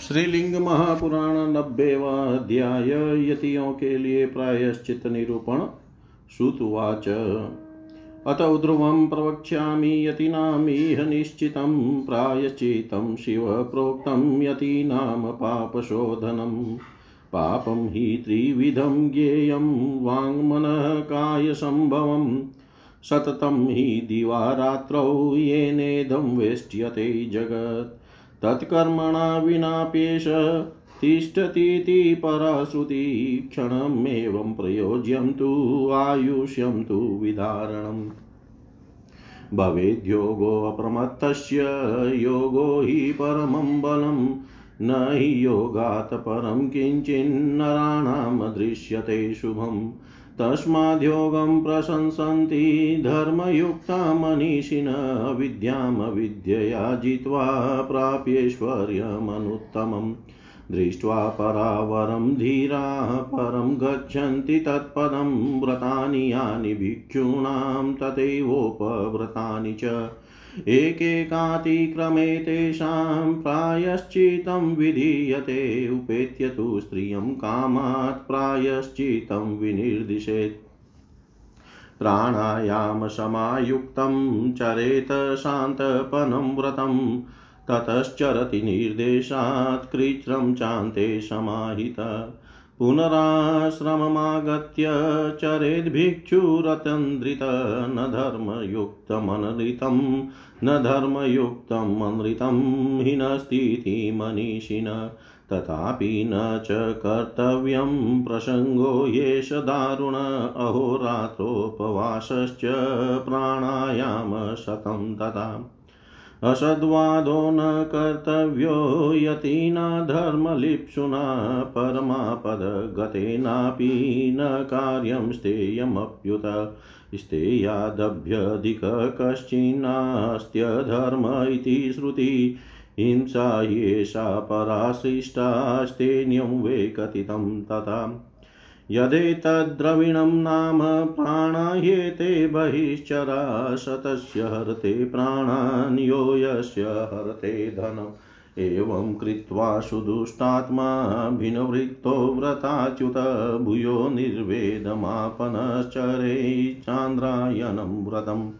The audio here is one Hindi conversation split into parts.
श्रीलिंग महापुराण नब्बेवा अध्याय यतियों के लिए प्रायश्चित निरूपण, श्रुतुवाच। अत ध्रुवं प्रवक्ष्यामि यतीनामिह निश्चितं, प्रायश्चितं शिव प्रोक्तं यतीनां पापशोधनम्। पापं हि त्रिविधं ज्ञेयं, वाङ्मनः कायसम्भवम्। सततं हि दिवारात्रौ येनेदं वेष्ट्यते जगत्। तत्कर्मणा विनाप्येष तिष्ठतीति पराश्रुति, क्षणमेवं प्रयोज्यं तु, आयुष्यं तु विधारणम् भवेद्योगोऽप्रमत्तस्य योगो हि परमं बलम्। न हि योगात् परं किञ्चिन्नराणां दृश्यते शुभम्। तस्माद्योगं प्रशंसन्ति धर्मयुक्ता मनीषिण विद्यां विद्यया जित्वा प्राप्यैश्वर्यमनुत्तमम् दृष्ट्वा परावरं धीरा परं गच्छन्ति तत्पदं, व्रतानि यानि भिक्षूणां तथैवोपव्रतानि च। एकेकातिक्रमे तेषां प्रायश्चितं विधीयते उपेत्य तु स्त्रियं कामात् प्रायश्चितं विनिर्दिशेत्। प्राणायामसमायुक्तं चरेत शान्तपनं व्रतं, ततश्चरति निर्देशात् कृच्छ्रं चान्ते समाहित। पुनराश्रममागत्य चरेद्भिक्षुरतन्द्रित न धर्मयुक्तमनृतं न धर्मयुक्तम् अनृतं हि नस्तीति मनीषिण। तथापि न च कर्तव्यं प्रसङ्गो येष दारुण अहोरात्रोपवासश्च प्राणायामशतं तथा। असद्वादो न कर्तव्यो यतिना धर्मलिप्सुना परमापदगतेनापि न कार्यं स्तेयमप्युत। स्तेयादभ्यधिकः कश्चिन्नास्त्यधर्म इति श्रुति। हिंसा येषा परासृष्टास्तेन्यं वे कथितं तथा। यदेतद्द्रविणं नाम प्राणाह्येते बहिश्चरा शतस्य हरते प्राणान् यो यस्य हरते धनम्। एवं कृत्वा सुदुष्टात्मा भिन्नवृत्तो व्रताच्युत भूयो निर्वेदमापनश्चरे चान्द्रायणं व्रतम्।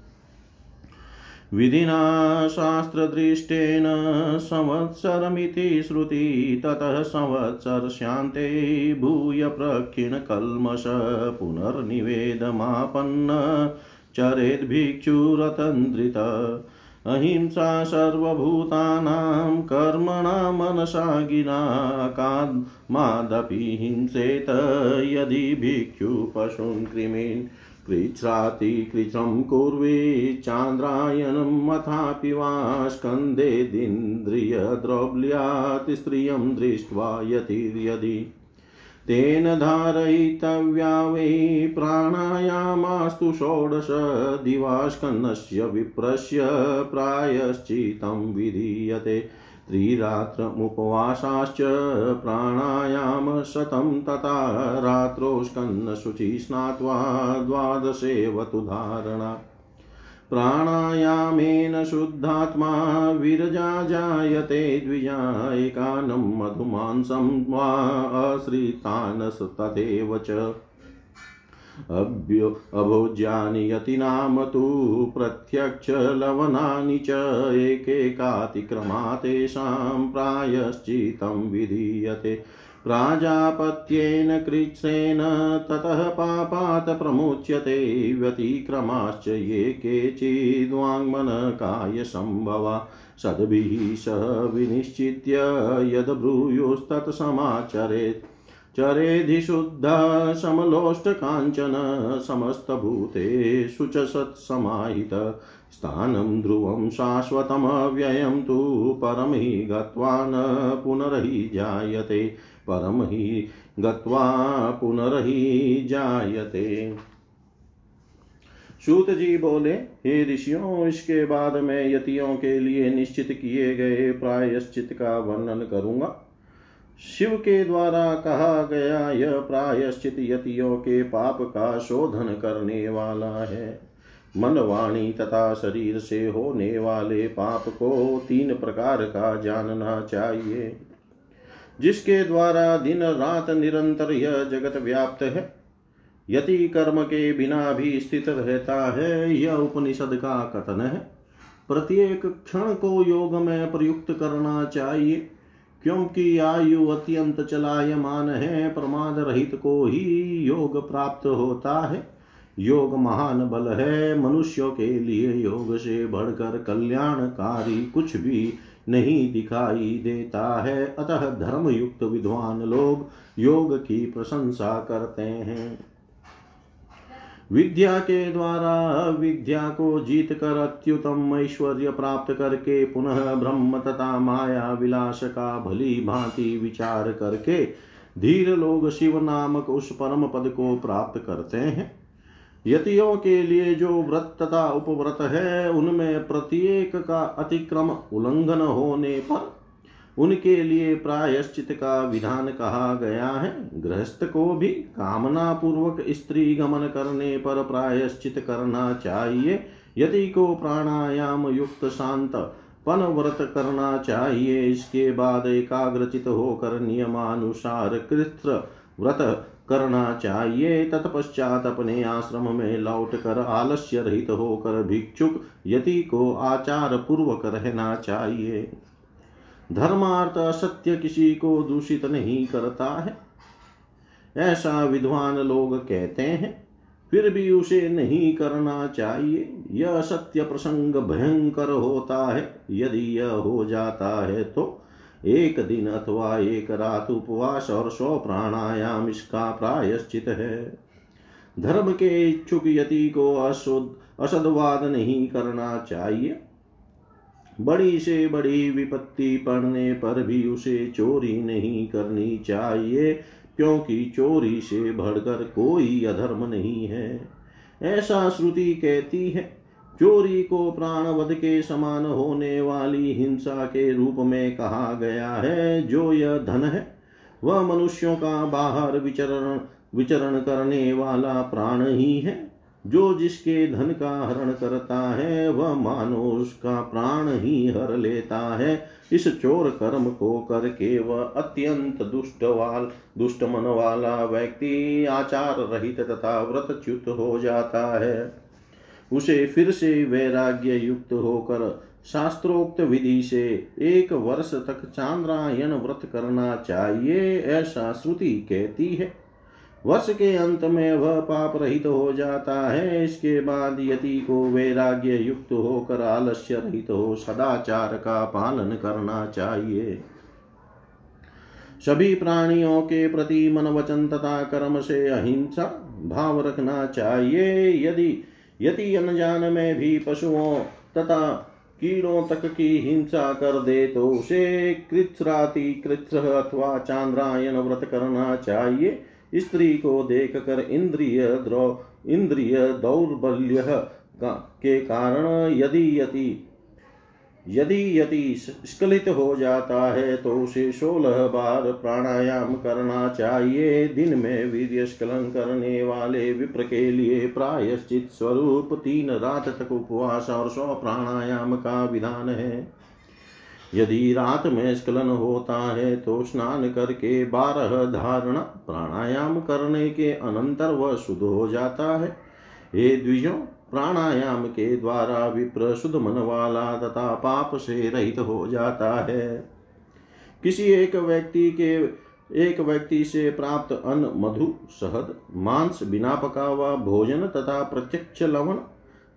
विधिना शास्त्रदृष्टेन संवत्सरमिति श्रुति, ततः संवत्सरशान्ते भूय प्रक्षिणकल्मष पुनर्निवेदमापन्न। चरेद्भिक्षुरतन्द्रित अहिंसा सर्वभूतानां कर्मणा मनसा गिना कामादपि हिंसेत यदि भिक्षु पशून् कृमीन्। कृच्छ्राति कृचं कुर्वे चान्द्रायणं मथापि वा स्कन्देदिन्द्रियद्रौल्यात् स्त्रियं दृष्ट्वा यतिर्यदि। तेन धारयितव्या वै प्राणायामास्तु षोडश दिवास्कन्नस्य विप्रस्य प्रायश्चितं विधीयते। त्रिरात्रमुपवासाश्च प्राणायामशतं तथा रात्रौ स्कन्नशुचि स्नात्वा द्वादशेवतु धारणा प्राणायामेन शुद्धात्मा विरजा जायते द्विजा एकानं मधुमांसं वा अश्रितानस तथैव च। अभ्यो अभोज्यानि यतीनां तु प्रत्यक्षलवनानि च एकेकातिक्रमा तेषां प्रायश्चितं विधीयते। प्राजापत्येन कृच्छ्रेण ततः पापात् प्रमुच्यते, व्यतिक्रमाश्च ये केचिद्वाङ्मनकायसम्भवा सद्भिः सह विनिश्चित्य यद्ब्रूयुस्तत्समाचरेत् चरेधिशुद्धः समलोष्टकाञ्चन समस्तभूतेषु च सत्समाहित स्थानं ध्रुवं शाश्वतमव्ययं तु परं हि गत्वा न पुनर्हि जायते। परम हि गत्वा पुनर्हि जायते। सूत जी बोले, हे ऋषियों, इसके बाद मैं यतियों के लिए निश्चित किए गए प्रायश्चित का वर्णन करूँगा। शिव के द्वारा कहा गया यह प्रायश्चित यतियों के पाप का शोधन करने वाला है। मन वाणी तथा शरीर से होने वाले पाप को तीन प्रकार का जानना चाहिए। जिसके द्वारा दिन रात निरंतर यह जगत व्याप्त है, यति कर्म के बिना भी स्थित रहता है, यह उपनिषद का कथन है। प्रत्येक क्षण को योग में प्रयुक्त करना चाहिए। क्योंकि आयु अत्यंत चलायमान है, प्रमाद रहित को ही योग प्राप्त होता है। योग महान बल है, मनुष्यों के लिए योग से बढ़कर कल्याणकारी कुछ भी नहीं दिखाई देता है। अतः धर्मयुक्त विद्वान लोग योग की प्रशंसा करते हैं। विद्या के द्वारा विद्या को जीत कर अत्युतम ऐश्वर्य प्राप्त करके पुनः ब्रह्म तथा माया विलास का भली भांति विचार करके धीर लोग शिव नामक उस परम पद को प्राप्त करते हैं। यतियों के लिए जो व्रत तथा उपव्रत है, उनमें प्रत्येक का अतिक्रम उल्लंघन होने पर उनके लिए प्रायश्चित का विधान कहा गया है। गृहस्थ को भी कामना पूर्वक स्त्री गमन करने पर प्रायश्चित करना चाहिए। यदि को प्राणायाम युक्त शांत पन व्रत करना चाहिए, इसके बाद एकाग्रचित होकर नियमानुसार कृत्र व्रत करना चाहिए। तत्पश्चात अपने आश्रम में लौट कर आलस्य रहित होकर भिक्षुक यति को आचार पूर्वक रहना चाहिए। धर्मार्थ असत्य किसी को दूषित नहीं करता है। ऐसा विद्वान लोग कहते हैं, फिर भी उसे नहीं करना चाहिए। यह सत्य प्रसंग भयंकर होता है। यदि यह हो जाता है तो एक दिन अथवा एक रात उपवास और सौ प्राणायाम इसका प्रायश्चित है। धर्म के इच्छुक यति को अशुद्ध, असदवाद नहीं करना चाहिए। बड़ी से बड़ी विपत्ति पड़ने पर भी उसे चोरी नहीं करनी चाहिए, क्योंकि चोरी से बढ़कर कोई अधर्म नहीं है। ऐसा श्रुति कहती है, चोरी को प्राणवध के समान होने वाली हिंसा के रूप में कहा गया है, जो यह धन है, वह मनुष्यों का बाहर विचरण विचरण करने वाला प्राण ही है। जो जिसके धन का हरण करता है, वह मानो उसका प्राण ही हर लेता है। इस चोर कर्म को करके वह अत्यंत दुष्ट वाल, दुष्ट मन वाला व्यक्ति आचार रहित तथा व्रतच्युत हो जाता है। उसे फिर से वैराग्य युक्त होकर शास्त्रोक्त विधि से एक वर्ष तक चांद्रायन व्रत करना चाहिए, ऐसा श्रुति कहती है। वर्ष के अंत में वह पाप रहित हो जाता है। इसके बाद यति को वैराग्य युक्त होकर आलस्य रहित हो सदाचार का पालन करना चाहिए। सभी प्राणियों के प्रति मन वचन तथा कर्म से अहिंसा भाव रखना चाहिए। यदि यदि अनजान में भी पशुओं तथा कीड़ों तक की हिंसा कर दे तो उसे कृच्छ्राति कृच्छ अथवा चांद्रायन व्रत करना चाहिए। स्त्री को देख कर इंद्रिय द्रौ, इंद्रिय दौर्बल्य के कारण यदि यति यदि यति स्खलित हो जाता है तो उसे सोलह बार प्राणायाम करना चाहिए। दिन में वीर्य स्खलन करने वाले विप्र के लिए प्रायश्चित स्वरूप तीन रात तक उपवास और सौ प्राणायाम का विधान है। यदि रात में स्खलन होता है तो स्नान करके बारह धारणा प्राणायाम करने के अनंतर वह शुद्ध हो जाता है। हे द्विजों, प्राणायाम के द्वारा विप्र शुद्ध मन वाला तथा पाप से रहित हो जाता है। किसी एक व्यक्ति के, एक व्यक्ति से प्राप्त अन्न, मधु, शहद, मांस, बिना पका हुआ भोजन तथा प्रत्यक्ष लवण,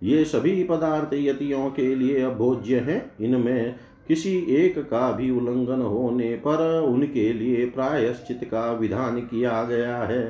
ये सभी पदार्थ यतियों के लिए अभोज्य हैं। इनमें किसी एक का भी उल्लंघन होने पर उनके लिए प्रायश्चित का विधान किया गया है।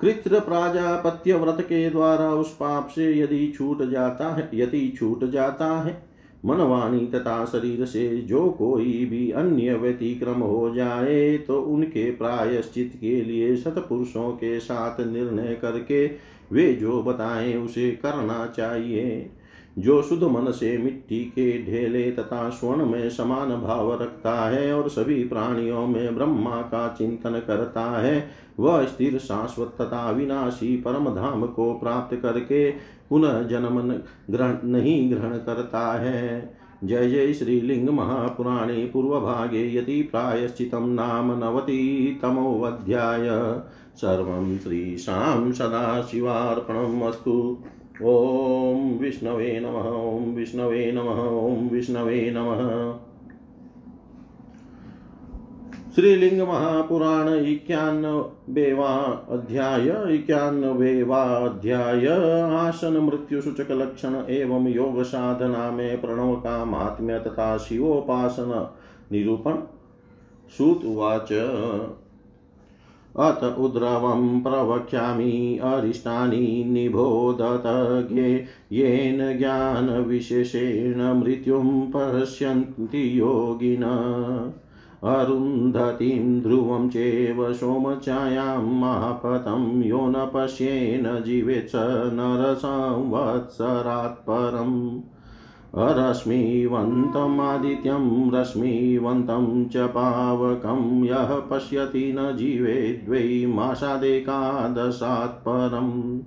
कृत्र प्राजापत्य व्रत के द्वारा उस पाप से यदि छूट जाता है, यदि छूट जाता है, मनवाणी तथा शरीर से जो कोई भी अन्य व्यतिक्रम हो जाए तो उनके प्रायश्चित के लिए सतपुरुषों के साथ निर्णय करके वे जो बताएँ उसे करना चाहिए। जो शुद्ध मन से मिट्टी के ढेले तथा स्वर्ण में समान भाव रखता है और सभी प्राणियों में ब्रह्मा का चिंतन करता है, वह स्थिर, शाश्वत तथा विनाशी परम धाम को प्राप्त करके पुनः जन्म ग्रहण नहीं ग्रहण करता है। जय जय श्रीलिंग महापुराणे पूर्वभागे यति प्रायश्चितं नाम नवतितमोऽध्याय। सर्वं श्रीशां सदाशिवार्पणम् अस्तु ॐ विष्णवे नमः ॐ विष्णवे नमः ॐ विष्णवे नमः। श्रीलिंग महापुराण इक्यानवेवा अध्याय इक्यानवेवा अध्याय, आसन मृत्यु सूचक लक्षण एवं योग साधना में प्रणव का महात्म्य तथा शिवोपासन निरूपण। सूत अत उद्रवं प्रवक्ष्यामि अरिष्टानि निबोधत येन ज्ञानविशेषेण मृत्युं पश्यन्ति योगिन। अरुन्धतीं ध्रुवं चेव सोमचायां महापतं। यो न पश्येन जीवेत् स नरसंवत्सरात् परम्। अरश्मिवन्तमादित्यं रश्मिवन्तं च पावकं यः पश्यति न जीवेद्वै मासादेकादशात् परम्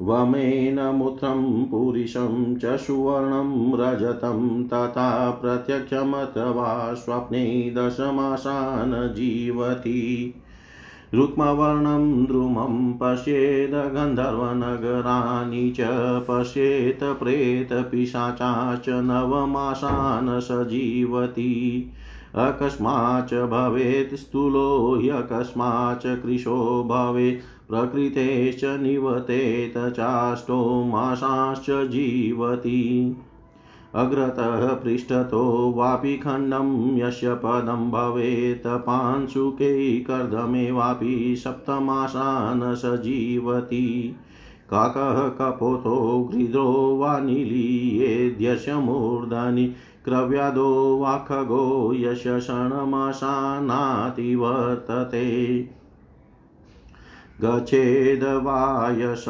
वमेन मूत्रं पुरुषं च सुवर्णं रजतं तथा प्रत्यक्षमथवा स्वप्ने दशमासान् जीवति रुक्मवर्णं द्रुमं पश्येद गन्धर्वनगराणि च पश्येत प्रेतपिशाचाश्च नवमासान् स जीवति अकस्माच्च भवेत् स्थूलो ह्यकस्माच्च कृशो भवेत् प्रकृतेश्च निवतेत चाष्टो मासाश्च जीवति। अग्रतः पृष्ठतो वापि खण्डं यस्य पदं भवेत्। पांशुके वापि स जीवति काकः कपोतो गृध्रो वा निलीयेद्यस्य मूर्धनि क्रव्यादो वा खगो यश षण्मासानातिवर्तते गच्छेदवायस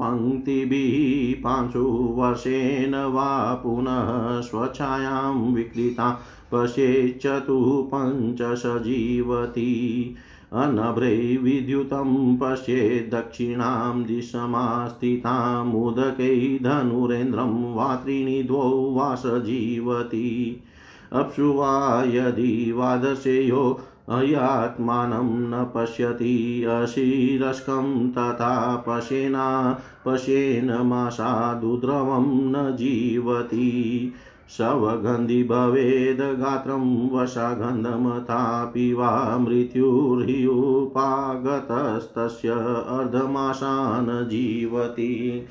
पङ्क्तिभिः पांशुवर्षेण वा पुनः स्वच्छायां विकृता पश्येच्चतुः पञ्चश जीवति अनभ्रे विद्युतं पश्येत् दक्षिणां दिशमास्थितामुदकै धनुरेन्द्रं वा त्रीणि द्वौ वा स जीवति अप्सु वा यदि वादशेयो अयात्मानं न पश्यति अशिरस्कं तथा पशेना, पशेन मासादुद्रवं न जीवति। शवगन्धि भवेद् गात्रं वशागन्धमथापि वा मृत्युर्ह्युपागतस्तस्य अर्धमासान् जीवति।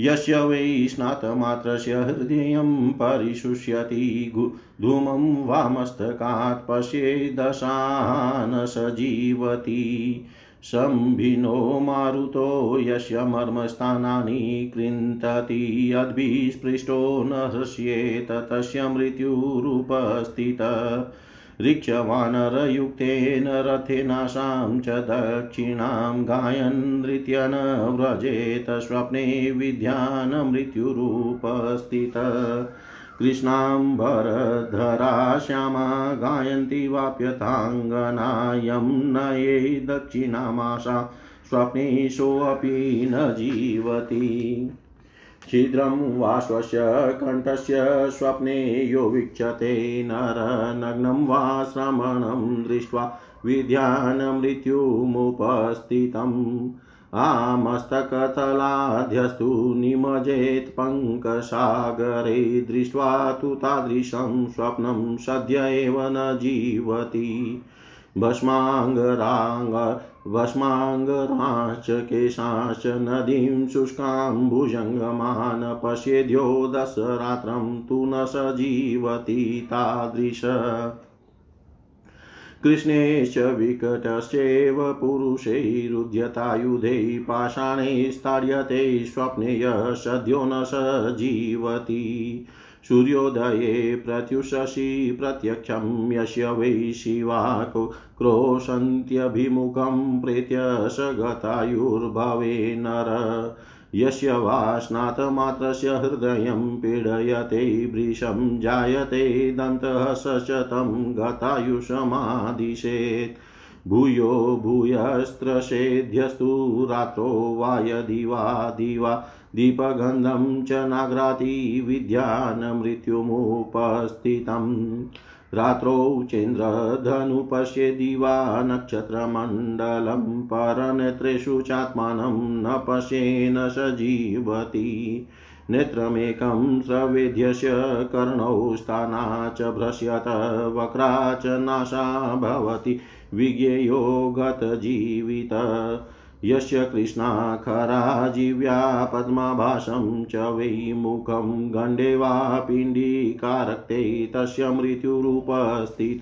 यस्य वै स्नातमात्रस्य हृदयं परिशुष्यति धूमं वा मस्तकात् पश्येदशान् स जीवति सम्भिनो मारुतो यस्य मर्मस्थानानि कृन्तति यद्भिस्पृष्टो न हृष्येत तस्य मृत्युरुपस्थित। ऋक्षवानरयुक्तेन रथेनाशां च दक्षिणां गायन् नृत्यन व्रजेत स्वप्ने विद्यान् मृत्युरूपस्थित। कृष्णाम्बरधरा श्यामा गायन्ति वाप्यताङ्गनायं नये दक्षिणामाशा स्वप्नेशोऽपि न जीवति। छिद्रं वा स्वस्य कण्ठस्य स्वप्ने यो वीक्षते नरनग्नं वा श्रमणं दृष्ट्वा विध्यान् मृत्युमुपस्थितम् आमस्तकतलाध्यस्तु निमजेत् पङ्कसागरे दृष्ट्वा तु तादृशं स्वप्नं सद्य एव न जीवति। भस्माङ्गराङ्ग भस्माङ्गराश्च केशाश्च नदीं शुष्कां भुजङ्गमान् पश्येद्यो दशरात्रं तु न स जीवति तादृश। कृष्णेश्च विकटश्चैव पुरुषैरुध्यतायुधैः पाषाणैस्ताड्यते स्वप्ने यः सद्यो न स जीवति। सूर्योदये प्रत्युषसि प्रत्यक्षं यस्य वै शिवा क्रोशन्त्यभिमुखं प्रेत्य स गतायुर्भवे नर। यस्य वा स्नातमात्रस्य हृदयं पीडयते वृषं जायते दन्तः सशतं गतायुषमादिशेत्। भूयो भूयस्त्रसेध्यस्तु रात्रौ वा यदि वा दिवा दीपगन्धं च नाग्राति विद्यान् मृत्युमुपस्थितम् रात्रौ चेन्द्रधनुपश्ये दिवा नक्षत्रमण्डलं परनेत्रेषु चात्मानं न पश्येन स जीवति। नेत्रमेकं स्रवेद्यस्य कर्णौ स्थाना च भ्रश्यत वक्रा च नाशा भवति। विज्ञेयो गतजीवित। यस्य कृष्णाखरा जीव्या पद्माभासं च वै मुखं गण्डे वा पिण्डीकारक्ते तस्य मृत्युरूपस्थित।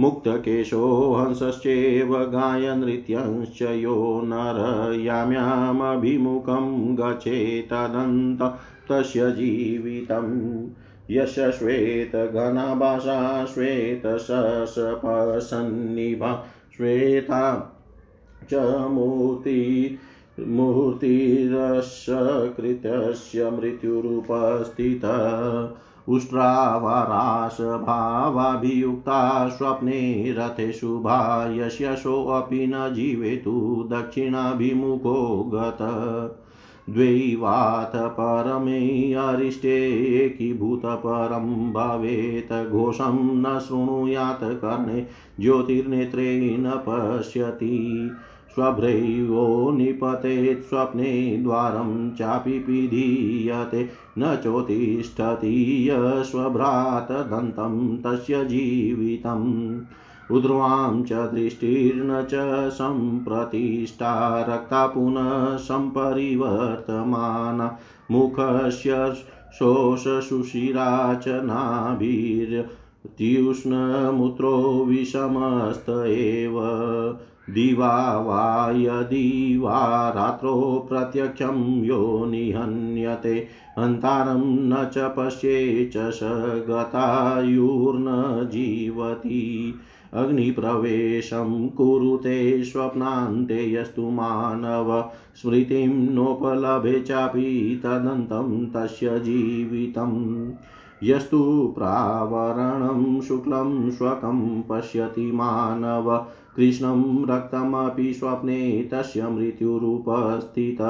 मुक्तकेशो हंसश्चैव गायनृत्यंश्च यो नर याम्यामभिमुखं गच्छेतदन्त तस्य जीवितम् यश श्वेतघनाभाषा श्वेतशसपसन्निभा श्वेता च मूर्ति मूर्तिरसकृतस्य मृत्युरूपस्थितः। उष्ट्रावराशभावाभियुक्ता स्वप्ने रथे शुभा यस्यशोऽपि न जीवेतु दक्षिणाभिमुखो गत। द्वैवाथ परमे अरिष्टे एकीभूतपरं भवेत्, घोषं न शृणुयात् कर्णे ज्योतिर्नेत्रे न पश्यति। स्वभ्रैवो निपतेत् स्वप्ने द्वारं चापि पिधीयते। न चोत्तिष्ठति यस्वभ्रातदन्तं तस्य जीवितम्। उद्र्वां च दृष्टिर्न च सम्प्रतिष्ठा, रक्ता पुनः सम्परिवर्तमाना। मुखस्य शोषसुशिरा च नाभिर्त्युष्णमूत्रो विषमस्त एव। दिवा वा यदि वा रात्रौ प्रत्यक्षं यो निहन्यते, अन्तारं न च पश्ये च स गतायुर्न जीवति। अग्निप्रवेशं कुरुते स्वप्नान्ते यस्तु मानव, स्मृतिं नोपलभे चापि तदन्तं तस्य जीवितम् यस्तु प्रावरणं शुक्लं स्वकं पश्यति मानव कृष्णं रक्तमपि स्वप्ने तस्य मृत्युरुपस्थित।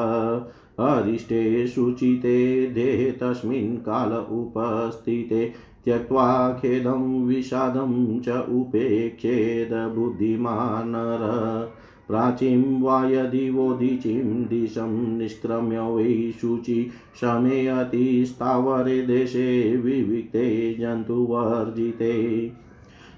अरिष्टे शुचिते देहे तस्मिन् काल उपस्थिते। त्यक्त्वा खेदं विषादं च उपेक्षेद बुद्धिमानर। प्राचीं वा यदि वोदीचीं दिशं निष्क्रम्य वै शुचि शमयति स्थावरे देशे विविक्ते जन्तुवर्जिते।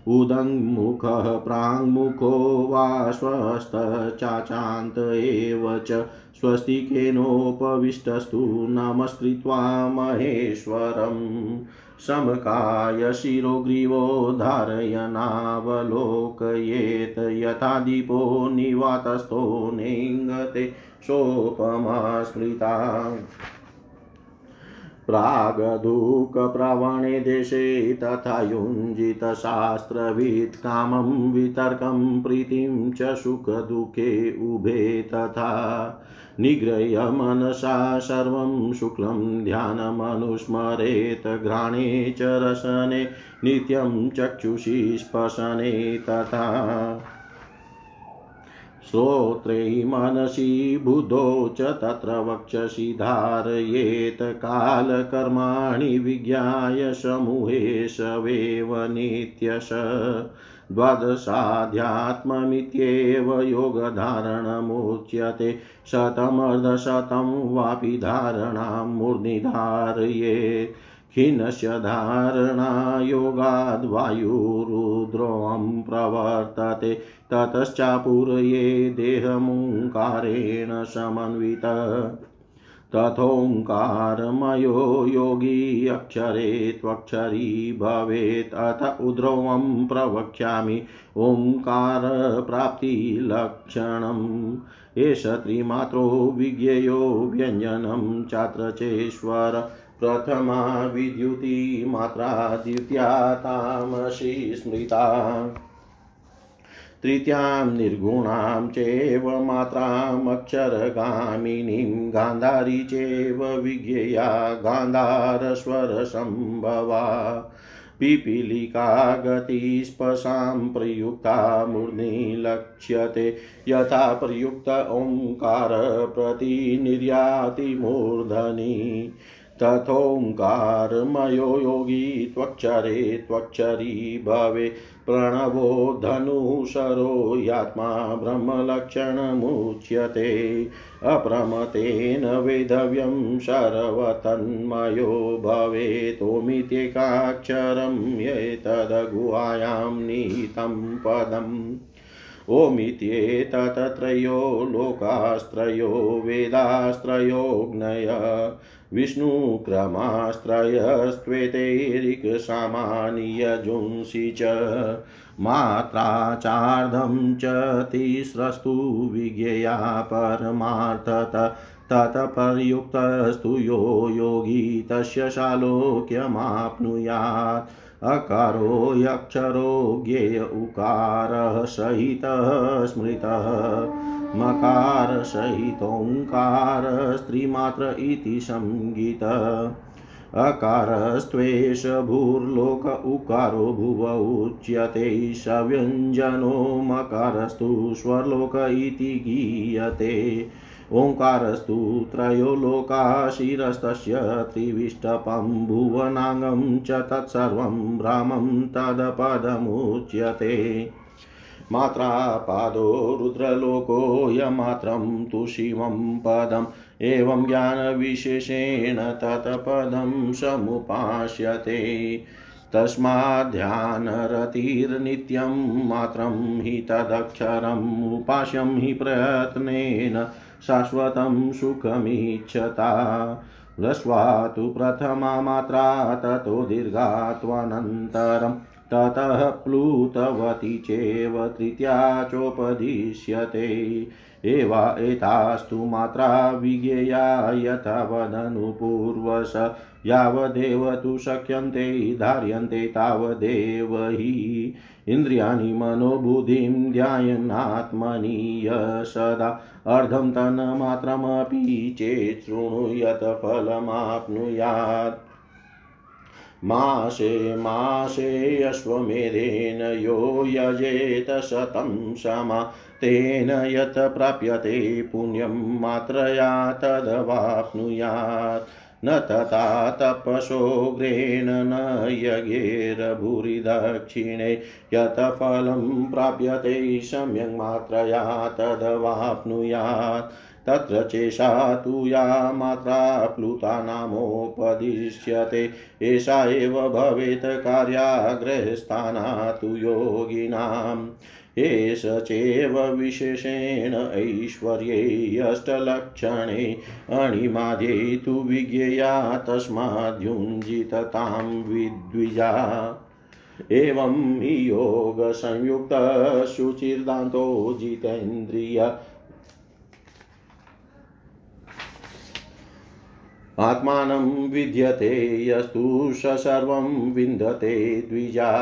उदङ्मुखः प्राङ्मुखो वा स्वस्तचाचान्त एव च स्वस्तिकेनोपविष्टस्तु नमस्कृत्वा महेश्वरम्। शिरोग्रीवो धारयनावलोकयेत् यथा दीपो निवातस्थो नेङ्गते सोपमा स्मृता प्रागधूकप्रवणे देशे तथा युञ्जितशास्त्रवित् कामं वितर्कं प्रीतिं च सुखदुःखे उभे तथा निगृह्य मनसा सर्वं शुक्लं ध्यानमनुस्मरेत् घ्राणे च रसने नित्यं चक्षुषी स्पशने तथा श्रोत्रे मनसि बुधौ च तत्र वक्षसि धारयेत् कालकर्माणि विज्ञाय समूहे सवेव नित्यश। द्वादशाध्यात्ममित्येव योगधारणमुच्यते। शतमर्धशतं वापि धारणां मूर्ध्नि खिन्नस्य धारणा योगाद्वायुरुद्रों प्रवर्तते, ततश्चापूरये देहमुङ्कारेण समन्वित। तथोङ्कारमयो योगी अक्षरे त्वक्षरी भवेत्, अथ उद्रवं प्रवक्ष्यामि ओङ्कारप्राप्तिलक्षणम्। एष त्रिमात्रो विज्ञेयो व्यञ्जनं चात्र चेश्वर प्रथमा विद्युति मात्रा द्वितीया तामसि स्मृता तृतीयां निर्गुणां चैव मात्रामक्षरगामिनीं गान्धारी चैव विज्ञेया गान्धारस्वरसम्भवा। पिपीलिका गतिस्पशां प्रयुक्ता मूर्ध्नि लक्ष्यते। यथा प्रयुक्त ओङ्कार प्रतिनिर्याति तथोङ्कारमयो योगी त्वक्षरे त्वक्षरी भवे। प्रणवो धनुसरो यात्मा ब्रह्मलक्षणमुच्यते। अप्रमतेन वेदव्यं सर्वतन्मयो भवेतोमित्येकाक्षरं एतदगुहायां नीतं पदम्। ओमित्येतत्त्रयो लोकास्त्रयो वेदास्त्रयोऽग्नय विष्णुक्रमास्त्रयस्त्वेतैरिकसामान्यजुंसि च। मात्राचार्धं च तिस्रस्तु विज्ञेया परमार्थत। ततपर्युक्तस्तु यो योगी तस्य शालोक्यमाप्नुयात्। अकारो यक्षरो ज्ञेय उकारः सहितः स्मृतः। मकारसहितोङ्कार स्त्रीमात्र इति संगीत अकारस्त्वेष भूर्लोक उकारो भुव उच्यते, सव्यञ्जनो मकारस्तु स्वरलोक इति गीयते। ओङ्कारस्तु त्रयो लोका शिरस्तस्य त्रिविष्टपं भुवनाङ्गं च तत्सर्वं भ्रामं तदपदमुच्यते। मात्रा पादो रुद्रलोको यमात्रं तु शिवं पदम्, एवं ज्ञानविशेषेण तत्पदं समुपास्यते। तस्माद्ध्यानरतिर्नित्यं मात्रं हि तदक्षरम् उपास्यं हि प्रयत्नेन शाश्वतं सुखमीच्छता। ह्रस्वा तु प्रथमा मात्रा, ततो दीर्घा त्वनन्तरम् ततः प्लुतवती चेव तृतीया चोपदिश्यते। एवा एतास्तु मात्रा विज्ञेया यथा यावदेव तु शक्यन्ते, धार्यन्ते तावदेव हि। इन्द्रियाणि मनोबुद्धिं ध्यायन्नात्मनि सदा अर्धं तन्मात्रमपि चेत् शृणुयत फलमाप्नुयात्। मासे मासे अश्वमेधेन यो यजेत शतं समा तेन यत् प्राप्यते पुण्यं मात्रया तदवाप्नुयात्। न तथा तपसोग्रेण न यज्ञेरभूरि दक्षिणे यत् फलं प्राप्यते सम्यक् मात्रया तदवाप्नुयात्। तत्र चेषा तु या मात्रा प्लुता नामोपदिश्यते। एषा एव भवेत् कार्याग्रहस्थाना तु योगिनाम्। एष चैव विशेषेण ऐश्वर्ये अष्टलक्षणे अणिमाद्ये तु विज्ञेया तस्माद्युञ्जिततां विद्विजा। एवं योगसंयुक्तशुचिर्दान्तो जितेन्द्रिय आत्मानं विद्यते, यस्तु स सर्वं विन्दते द्विजा।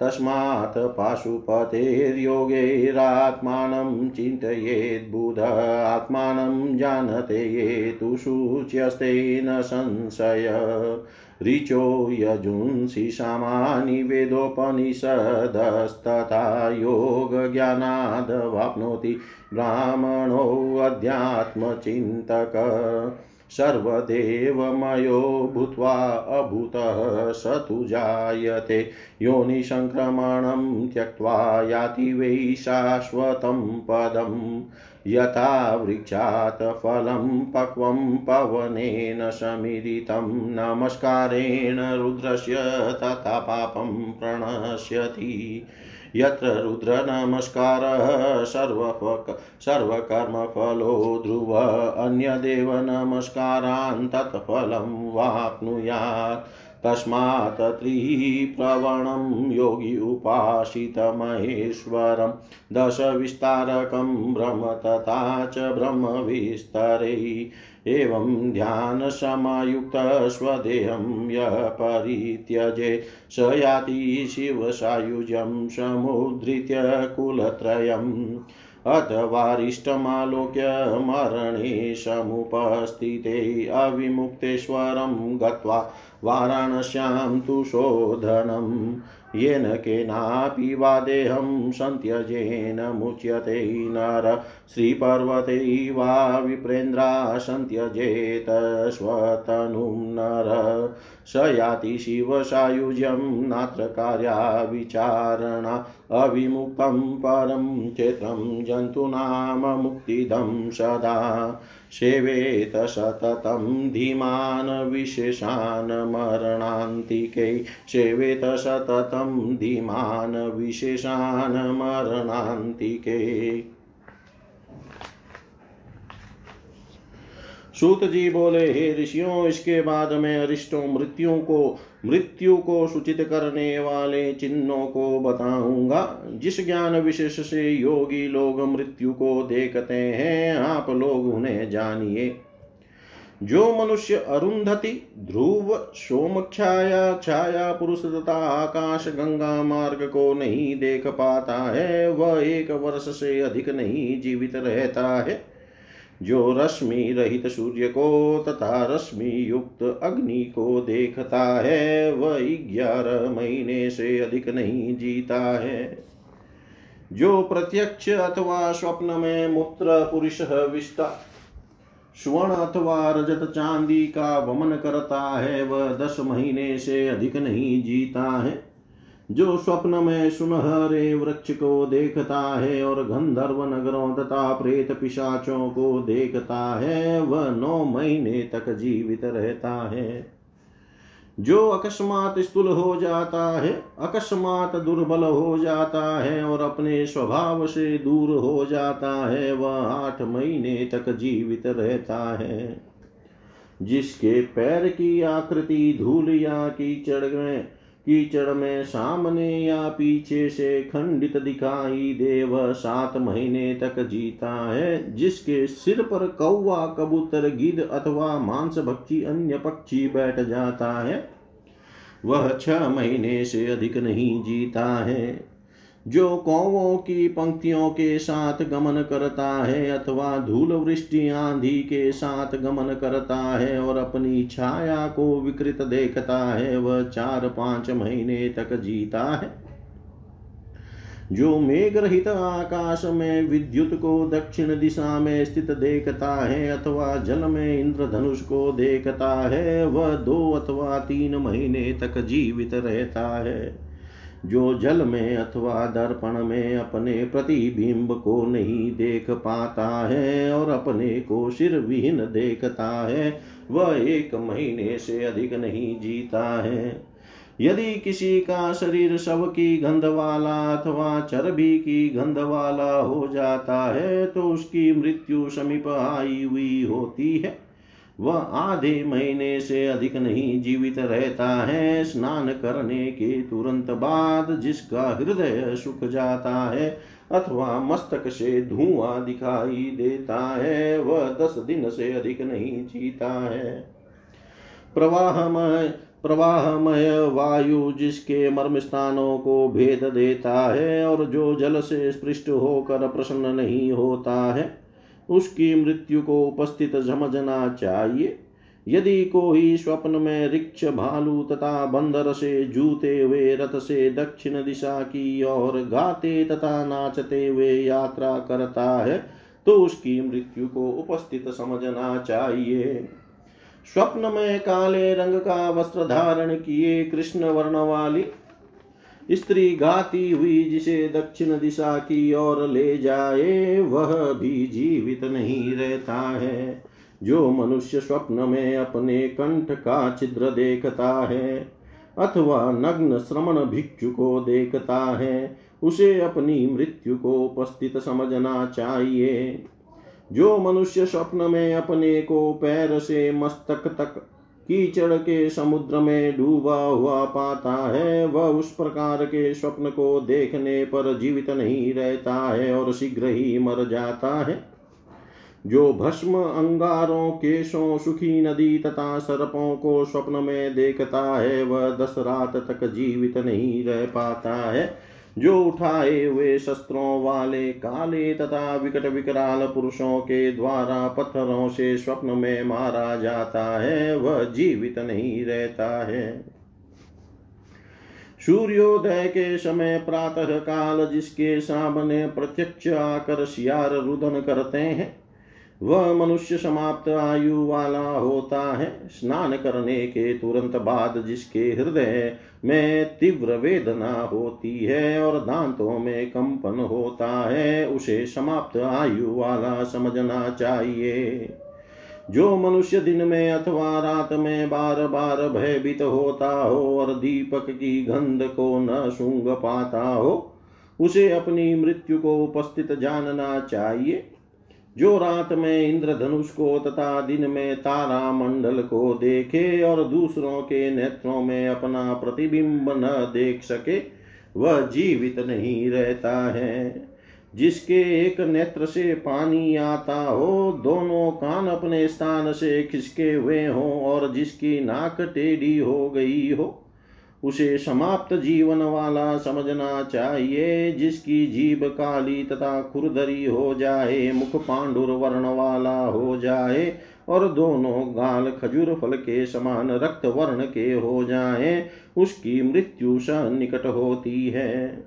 तस्मात् पाशुपतेर्योगैरात्मानं चिन्तयेद्बुध आत्मानं जानते ये तु शुच्यस्ते न संशय। ऋचो यजुंसि सामानि वेदोपनिषदस्तथा योगज्ञानाद्वाप्नोति ब्राह्मणोऽध्यात्मचिन्तक सर्वदेवमयो भूत्वा अभूतः स तु जायते। योनिसङ्क्रमणं त्यक्त्वा याति वै शाश्वतं पदम् यथा वृक्षात् फलं पक्वं पवनेन समीरितं नमस्कारेण रुद्रस्य तथा पापं प्रणश्यति। यत्र रुद्रनमस्कारः सर्वक सर्वकर्मफलो ध्रुव अन्यदेव नमस्कारान् तत्फलं वाप्नुयात्। तस्मात् त्रिप्रवणं योगी उपासितमहेश्वरं दशविस्तारकं ब्रह्म तथा च ब्रह्मविस्तरे। एवं ध्यानसमायुक्तः स्वदेहं यः परित्यजे स याति शिवसायुजं समुद्धृत्य कुलत्रयम्। अथ वारिष्ठमालोक्य मरणे समुपस्थिते अविमुक्तेश्वरं गत्वा वाराणस्यां तु शोधनम्। येन केनापि वा देहं सन्त्यजेन मुच्यते नर। श्रीपर्वते वा विप्रेन्द्रा सन्त्यजेत स्वतनुं नर। स याति शिवसायुज्यं नात्र कार्या विचारणा अविमुक्तं परं क्षेत्रं जन्तूनां मुक्तिदं सदा। सेवेत सततं धीमान् विशेषान् मरणान्तिके सेवेत सततं धीमान् विशेषान् मरणान्तिके सूत जी बोले, हे ऋषियों, इसके बाद में अरिष्टों मृत्यु को मृत्यु को सूचित करने वाले चिन्हों को बताऊँगा। जिस ज्ञान विशेष से योगी लोग मृत्यु को देखते हैं, आप लोग उन्हें जानिए। जो मनुष्य अरुंधति, ध्रुव सोम छाया छाया पुरुष तथा आकाश गंगा मार्ग को नहीं देख पाता है, वह एक वर्ष से अधिक नहीं जीवित रहता है। जो रश्मि रहित सूर्य को तथा रश्मि युक्त अग्नि को देखता है, वह ग्यारह महीने से अधिक नहीं जीता है। जो प्रत्यक्ष अथवा स्वप्न में मूत्र पुरुष विष्टा, स्वर्ण अथवा रजत चांदी का वमन करता है, वह दस महीने से अधिक नहीं जीता है। जो स्वप्न में सुनहरे वृक्ष को देखता है और गंधर्व नगरों तथा प्रेत पिशाचों को देखता है, वह नौ महीने तक जीवित रहता है। जो अकस्मात स्थूल हो जाता है, अकस्मात दुर्बल हो जाता है और अपने स्वभाव से दूर हो जाता है, वह आठ महीने तक जीवित रहता है। जिसके पैर की आकृति धूल या कीचड़ में कीचड़ में सामने या पीछे से खंडित दिखाई दे सात महीने तक जीता है, जिसके सिर पर कौवा, कबूतर गिद अथवा मांस भक्षी अन्य पक्षी बैठ जाता है। वह छह महीने से अधिक नहीं जीता है। जो कौवों की पंक्तियों के साथ गमन करता है अथवा धूल वृष्टि आंधी के साथ गमन करता है और अपनी छाया को विकृत देखता है, वह चार पाँच महीने तक जीता है। जो मेघ रहित आकाश में विद्युत को दक्षिण दिशा में स्थित देखता है अथवा जल में इंद्रधनुष को देखता है, वह दो अथवा तीन महीने तक जीवित रहता है। जो जल में अथवा दर्पण में अपने प्रतिबिंब को नहीं देख पाता है और अपने को सिर विहीन देखता है, वह एक महीने से अधिक नहीं जीता है। यदि किसी का शरीर शव की गंध वाला अथवा चर्बी की गंध वाला हो जाता है तो उसकी मृत्यु समीप आई हुई होती है। वह आधे महीने से अधिक नहीं जीवित रहता है स्नान करने के तुरंत बाद जिसका हृदय सुख जाता है अथवा मस्तक से धुआँ दिखाई देता है, वह दस दिन से अधिक नहीं जीता है। प्रवाहमय प्रवाहमय वायु जिसके मर्म स्थानों को भेद देता है और जो जल से स्पृष्ट होकर प्रसन्न नहीं होता है उसकी मृत्यु को उपस्थित समझना चाहिए। यदि कोई स्वप्न में रिक्ष, भालू तथा बंदर से जूते हुए रथ से दक्षिण दिशा की ओर गाते तथा नाचते हुए यात्रा करता है तो उसकी मृत्यु को उपस्थित समझना चाहिए। स्वप्न में काले रंग का वस्त्र धारण किए कृष्ण वर्ण वाली स्त्री गाती हुई जिसे दक्षिण दिशा की ओर ले जाए, वह भी जीवित नहीं रहता है। जो मनुष्य स्वप्न में अपने कंठ का छिद्र देखता है, अथवा नग्न श्रमण भिक्षु को देखता है, उसे अपनी मृत्यु को उपस्थित समझना चाहिए। जो मनुष्य स्वप्न में अपने को पैर से मस्तक तक कीचड़ के समुद्र में डूबा हुआ पाता है, वह उस प्रकार के स्वप्न को देखने पर जीवित नहीं रहता है और शीघ्र ही मर जाता है। जो भस्म अंगारों, केशों, सुखी नदी तथा सर्पों को स्वप्न में देखता है, वह दस रात तक जीवित नहीं रह पाता है। जो उठाए हुए शस्त्रों वाले काले तथा विकट विकराल पुरुषों के द्वारा पत्थरों से स्वप्न में मारा जाता है, वह जीवित नहीं रहता है। सूर्योदय के समय प्रातः काल जिसके सामने प्रत्यक्ष आकर शियार रुदन करते हैं वह मनुष्य समाप्त आयु वाला होता है। स्नान करने के तुरंत बाद जिसके हृदय में तीव्र वेदना होती है और दांतों में कंपन होता है, उसे समाप्त आयु वाला समझना चाहिए। जो मनुष्य दिन में अथवा रात में बार बार भयभीत होता हो और दीपक की गंध को न सूंघ पाता हो, उसे अपनी मृत्यु को उपस्थित जानना चाहिए। जो रात में इंद्रधनुष को तथा दिन में तारा मंडल को देखे और दूसरों के नेत्रों में अपना प्रतिबिंब न देख सके, वह जीवित नहीं रहता है। जिसके एक नेत्र से पानी आता हो, दोनों कान अपने स्थान से खिसके हुए हों और जिसकी नाक टेढ़ी हो गई हो उसे समाप्त जीवन वाला समझना चाहिए, जिसकी जीभ काली तथा खुरदरी हो जाए, मुख पांडुर वर्ण वाला हो जाए, और दोनों गाल खजूर फल के समान रक्त वर्ण के हो जाए, उसकी मृत्यु स निकट होती है।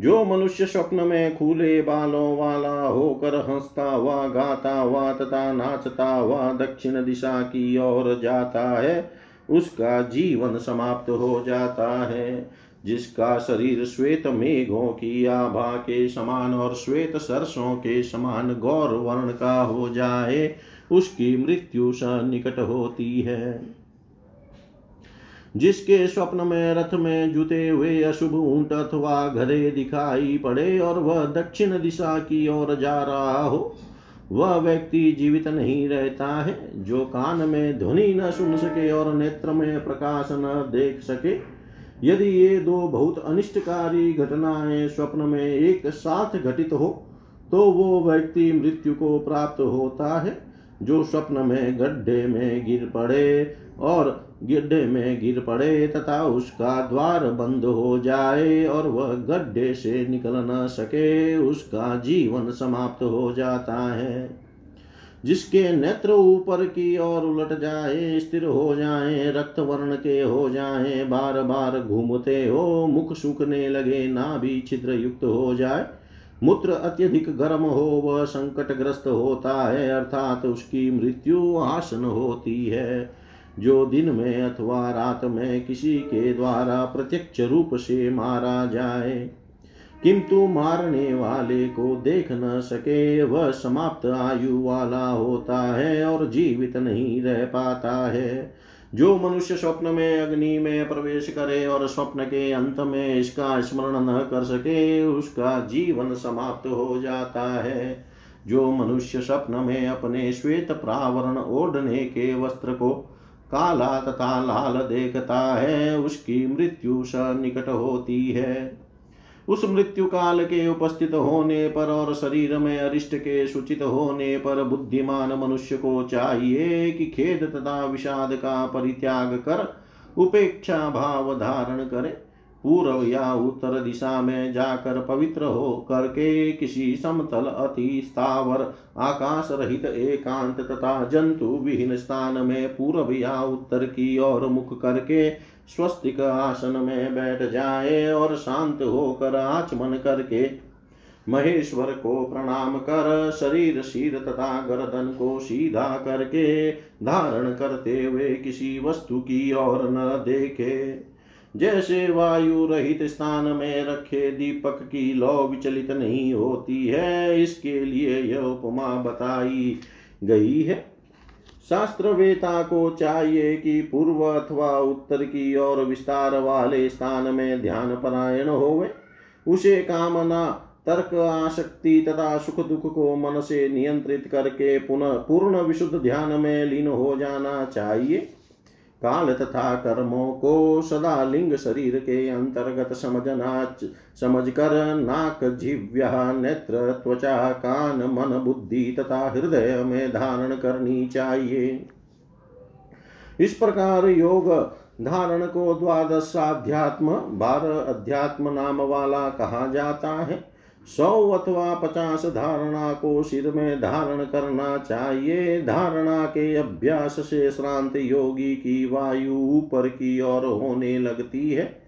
जो मनुष्य स्वप्न में खुले बालों वाला होकर हंसता हुआ, गाता हुआ तथा नाचता हुआ दक्षिण दिशा की ओर जाता है उसका जीवन समाप्त हो जाता है, जिसका शरीर श्वेत मेघों की आभा के समान और श्वेत सरसों के समान गौर वर्ण का हो जाए, उसकी मृत्यु निकट होती है। जिसके स्वप्न में, रथ में जुते हुए अशुभ ऊँट अथवा घरे दिखाई पड़े और वह दक्षिण दिशा की ओर जा रहा हो वह व्यक्ति जीवित नहीं रहता है, जो कान में ध्वनि न सुन सके और नेत्र में प्रकाश न देख सके। यदि ये दो बहुत अनिष्टकारी घटनाएँ स्वप्न में एक साथ घटित हो तो वो व्यक्ति मृत्यु को प्राप्त होता है, जो स्वप्न में गड्ढे में गिर पड़े और गड्ढे में गिर पड़े तथा उसका द्वार बंद हो जाए और वह गड्ढे से निकल न सके, उसका जीवन समाप्त हो जाता है। जिसके नेत्र ऊपर की ओर उलट जाए, स्थिर हो जाए, रक्त वर्ण के हो जाए बार बार घूमते हो, मुख सूखने लगे ना भी छिद्र युक्त हो जाए, मूत्र अत्यधिक गर्म हो, वह संकटग्रस्त होता है, अर्थात उसकी मृत्यु आसन होती है। जो दिन में अथवा रात में किसी के द्वारा प्रत्यक्ष रूप से मारा जाए, किंतु मारने वाले को देख न सके, वह समाप्त आयु वाला होता है और जीवित नहीं रह पाता है। जो मनुष्य स्वप्न में अग्नि में प्रवेश करे और स्वप्न के अंत में इसका स्मरण न कर सके, उसका जीवन समाप्त हो जाता है। जो मनुष्य स्वप्न में अपने श्वेत प्रावरण ओढ़ने के वस्त्र को काला तथा लाल देखता है, उसकी मृत्यु निकट होती है। उस मृत्यु काल के उपस्थित होने पर और शरीर में अरिष्ट के सूचित होने पर बुद्धिमान मनुष्य को चाहिए कि खेद तथा विषाद का परित्याग कर उपेक्षा भाव धारण करे। पूर्व या उत्तर दिशा में जाकर पवित्र हो करके किसी समतल अति स्थावर, आकाश रहित एकांत तथा जंतु विहीन स्थान में पूर्व या उत्तर की ओर मुख करके स्वस्तिक आसन में बैठ जाए और शांत होकर आचमन करके महेश्वर को प्रणाम कर शरीर शीर तथा गर्दन को सीधा करके धारण करते हुए किसी वस्तु की ओर न देखे। जैसे वायु रहित स्थान में रखे दीपक की लौ विचलित नहीं होती है, इसके लिए यह उपमा बताई गई है। शास्त्र वेता को चाहिए कि पूर्व अथवा उत्तर की ओर विस्तार वाले स्थान में ध्यान परायण होवे। उसे कामना, तर्क, आसक्ति तथा सुख दुख को मन से नियंत्रित करके पुनः पूर्ण विशुद्ध ध्यान में लीन हो जाना चाहिए। काल तथा कर्मों को सदा लिंग शरीर के अंतर्गत समझना समझकर नाक जिव्या नेत्र त्वचा कान मन बुद्धि तथा हृदय में धारण करनी चाहिए इस प्रकार योग धारण को द्वादश अध्यात्म बारह अध्यात्म नाम वाला कहा जाता है। सौ अथवा पचास धारणा को सिर में धारण करना चाहिए। धारणा के अभ्यास से श्रांत योगी की वायु ऊपर की ओर होने लगती है।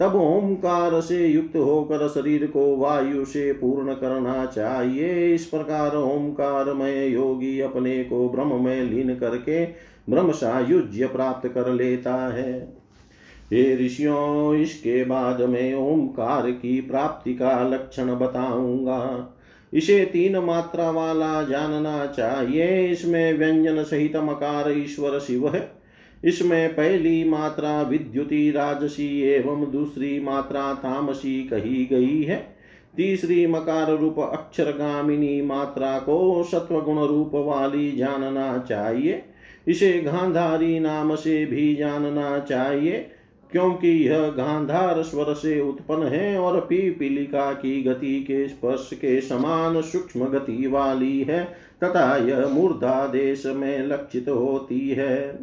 तब ओंकार से युक्त होकर शरीर को वायु से पूर्ण करना चाहिए। इस प्रकार ओंकार में योगी अपने को ब्रह्म में लीन करके ब्रह्म सायुज्य प्राप्त कर लेता है। हे ऋषियों, इसके बाद में ओंकार की प्राप्ति का लक्षण बताऊँगा। इसे तीन मात्रा वाला जानना चाहिए। इसमें व्यंजन सहित मकार ईश्वर शिव है। इसमें पहली मात्रा विद्युति, राजसी एवं दूसरी मात्रा तामसी कही गई है। तीसरी मकार रूप अक्षर गामिनी मात्रा को सत्व गुण रूप वाली जानना चाहिए। इसे गांधारी नाम से भी जानना चाहिए। क्योंकि यह गांधार स्वर से उत्पन्न है और पीपीलिका की गति के स्पर्श के समान सूक्ष्म गति वाली है, तथा यह मूर्धा देश में लक्षित होती है।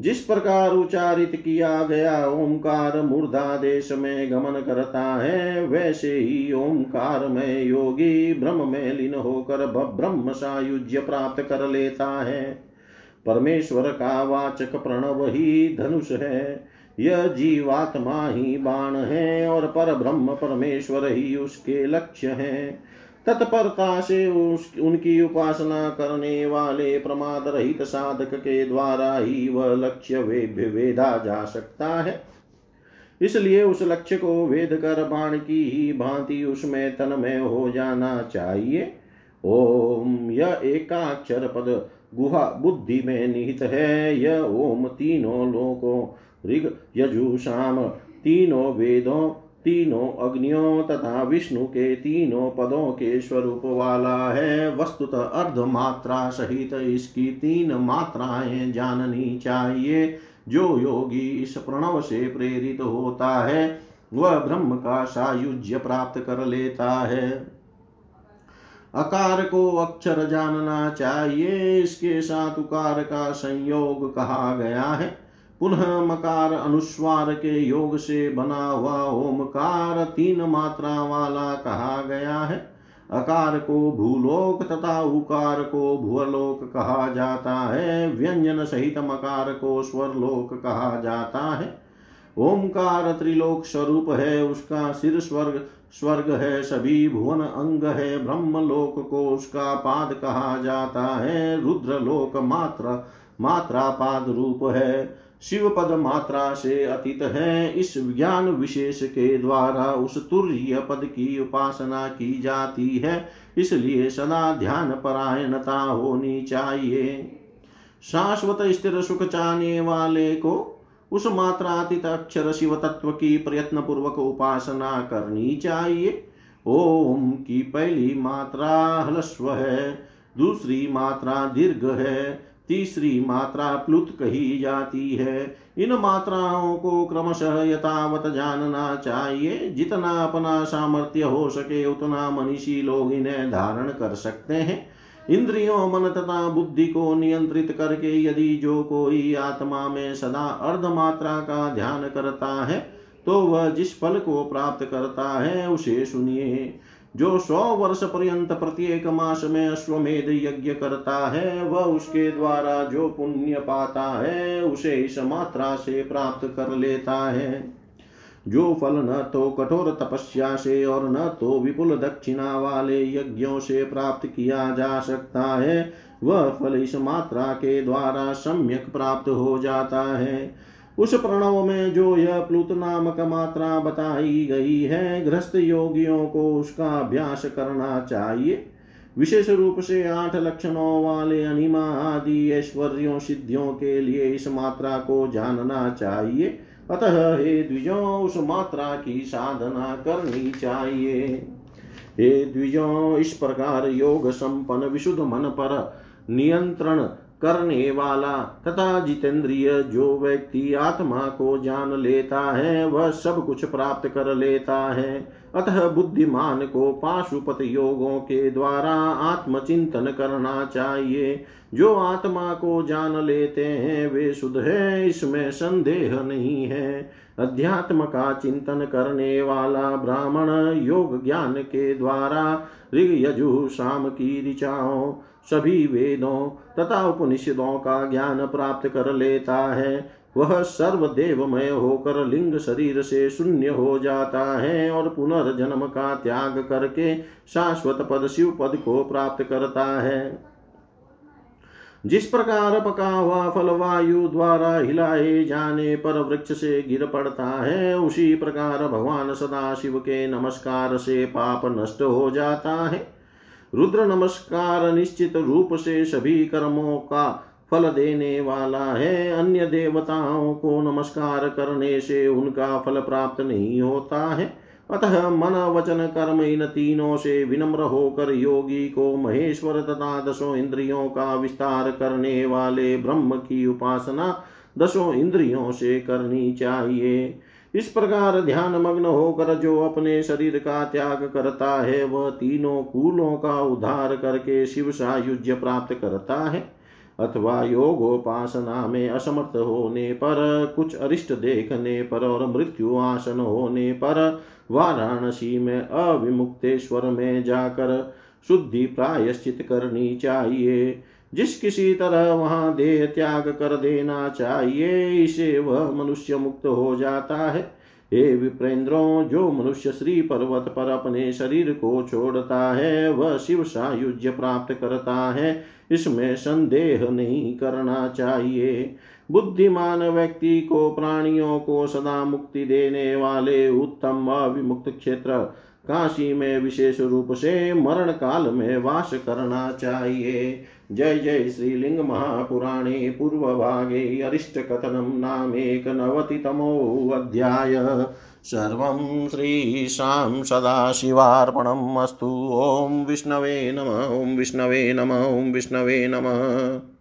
जिस प्रकार उच्चारित किया गया ओंकार मूर्धा देश में गमन करता है, वैसे ही ओंकार में योगी ब्रह्म में लीन होकर ब्रह्म सायुज्य प्राप्त कर लेता है। परमेश्वर का वाचक प्रणव ही धनुष है। यह जीवात्मा ही बाण है और पर ब्रह्म परमेश्वर ही उसके लक्ष्य है। तत्परता से उस, उनकी उपासना करने वाले प्रमाद रहित साधक के द्वारा ही वह लक्ष्य वे वेदा जा सकता है। इसलिए उस लक्ष्य को वेद कर बाण की ही भांति उसमें तन्मय हो जाना चाहिए। ओम यह एकाक्षर पद, गुहा बुद्धि में निहित है। यह ओम तीनों लोकों ऋग यजु शाम, तीनों वेदों, तीनों अग्नियों तथा विष्णु के तीनों पदों के स्वरूप वाला है। वस्तुतः अर्ध मात्रा सहित इसकी तीन मात्राएँ जाननी चाहिए। जो योगी इस प्रणव से प्रेरित होता है, वह ब्रह्म का सायुज्य प्राप्त कर लेता है। अकार को अक्षर जानना चाहिए। इसके साथ उकार का संयोग कहा गया है। पुनः मकार अनुस्वार के योग से बना हुआ ओमकार तीन मात्रा वाला कहा गया है। अकार को भूलोक तथा उकार को भूलोक कहा जाता है। व्यंजन सहित मकार को स्वरलोक कहा जाता है। ओमकार त्रिलोक स्वरूप है, उसका सिर स्वर्ग स्वर्ग है, सभी भुवन अंग है ब्रह्म लोक को उसका पाद कहा जाता है। रुद्र लोक मात्र मात्रा पाद रूप है। शिव पद मात्रा से अतीत है। इस ज्ञान विशेष के द्वारा उस तुर्य पद की उपासना की जाती है। इसलिए सदा ध्यान परायणता होनी चाहिए। शाश्वत स्थिर सुख चाहने वाले को उस मात्रातीत अक्षर शिव तत्व की प्रयत्न पूर्वक उपासना करनी चाहिए। ओम की पहली मात्रा हलस्व है, दूसरी मात्रा दीर्घ है तीसरी मात्रा प्लुत कही जाती है। इन मात्राओं को क्रमशः यथावत जानना चाहिए। जितना अपना सामर्थ्य हो सके, उतना मनीषी लोग इन्हें धारण कर सकते हैं। इंद्रियों, मन तथा बुद्धि को नियंत्रित करके यदि जो कोई आत्मा में सदा अर्ध मात्रा का ध्यान करता है तो वह जिस फल को प्राप्त करता है, उसे सुनिए। जो सौ वर्ष पर्यंत प्रत्येक मास में अश्वमेध यज्ञ करता है, वह उसके द्वारा जो पुण्य पाता है, उसे इस मात्रा से प्राप्त कर लेता है। जो फल न तो कठोर तपस्या से और न तो विपुल दक्षिणा वाले यज्ञों से प्राप्त किया जा सकता है, वह फल इस मात्रा के द्वारा सम्यक प्राप्त हो जाता है। उस प्रणव में जो यह प्लुत नामक मात्रा बताई गई है, गृहस्थ योगियों को उसका अभ्यास करना चाहिए। विशेष रूप से आठ लक्षणों वाले अनिमा आदि ऐश्वर्यों, सिद्धियों के लिए इस मात्रा को जानना चाहिए। अतः हे द्विजों, उस मात्रा की साधना करनी चाहिए। हे द्विजों, इस प्रकार योग संपन्न, विशुद्ध मन पर नियंत्रण करने वाला तथा जितेंद्रिय जो व्यक्ति आत्मा को जान लेता है, वह सब कुछ प्राप्त कर लेता है। अतः बुद्धिमान को पाशुपत योगों के द्वारा आत्मचिंतन करना चाहिए। जो आत्मा को जान लेते हैं, वे शुद्ध है, इसमें संदेह नहीं है। अध्यात्म का चिंतन करने वाला ब्राह्मण योग ज्ञान के द्वारा ऋग यजु शाम की ऋचाओं सभी वेदों तथा उपनिषदों का ज्ञान प्राप्त कर लेता है। वह सर्वदेवमय होकर लिंग शरीर से शून्य हो जाता है और पुनर्जन्म का त्याग करके शाश्वत पद शिव पद को प्राप्त करता है। जिस प्रकार पका हुआ फल वायु द्वारा हिलाए जाने पर वृक्ष से गिर पड़ता है, उसी प्रकार भगवान सदा शिव के नमस्कार से पाप नष्ट हो जाता है। रुद्र नमस्कार, निश्चित रूप से सभी कर्मों का फल देने वाला है। अन्य देवताओं को नमस्कार करने से उनका फल प्राप्त नहीं होता है। अतः मन, वचन, कर्म, इन तीनों से विनम्र होकर योगी को महेश्वर तथा दसों इंद्रियों का विस्तार करने वाले ब्रह्म की उपासना दसों इंद्रियों से करनी चाहिए। इस प्रकार ध्यान मग्न होकर जो अपने शरीर का त्याग करता है, वह तीनों कूलों का उद्धार करके शिव सायुज्य प्राप्त करता है। अथवा योगोपासना में असमर्थ होने पर, कुछ अरिष्ट देखने पर और मृत्यु आसन होने पर वाराणसी में अविमुक्तेश्वर में जाकर शुद्धि प्रायश्चित करनी चाहिए। जिस किसी तरह वहाँ देह त्याग कर देना चाहिए, इसे वह मनुष्य मुक्त हो जाता है। हे विप्रेंद्रों, जो मनुष्य श्री पर्वत पर अपने शरीर को छोड़ता है, वह शिव सायुज्य प्राप्त करता है। इसमें संदेह नहीं करना चाहिए। बुद्धिमान व्यक्ति को, प्राणियों को सदा मुक्ति देने वाले उत्तम अविमुक्त क्षेत्र काशी में विशेष रूप से मरण काल में वास करना चाहिए। जय जय श्रीलिंग महापुराणे पूर्वभागे अरिष्टकथनं नामेकनवतितमोऽध्याय सर्वं श्रीशां सदाशिवार्पणम् अस्तु। ॐ विष्णवे नम, ॐ विष्णवे नम, ॐ विष्णवे नमः।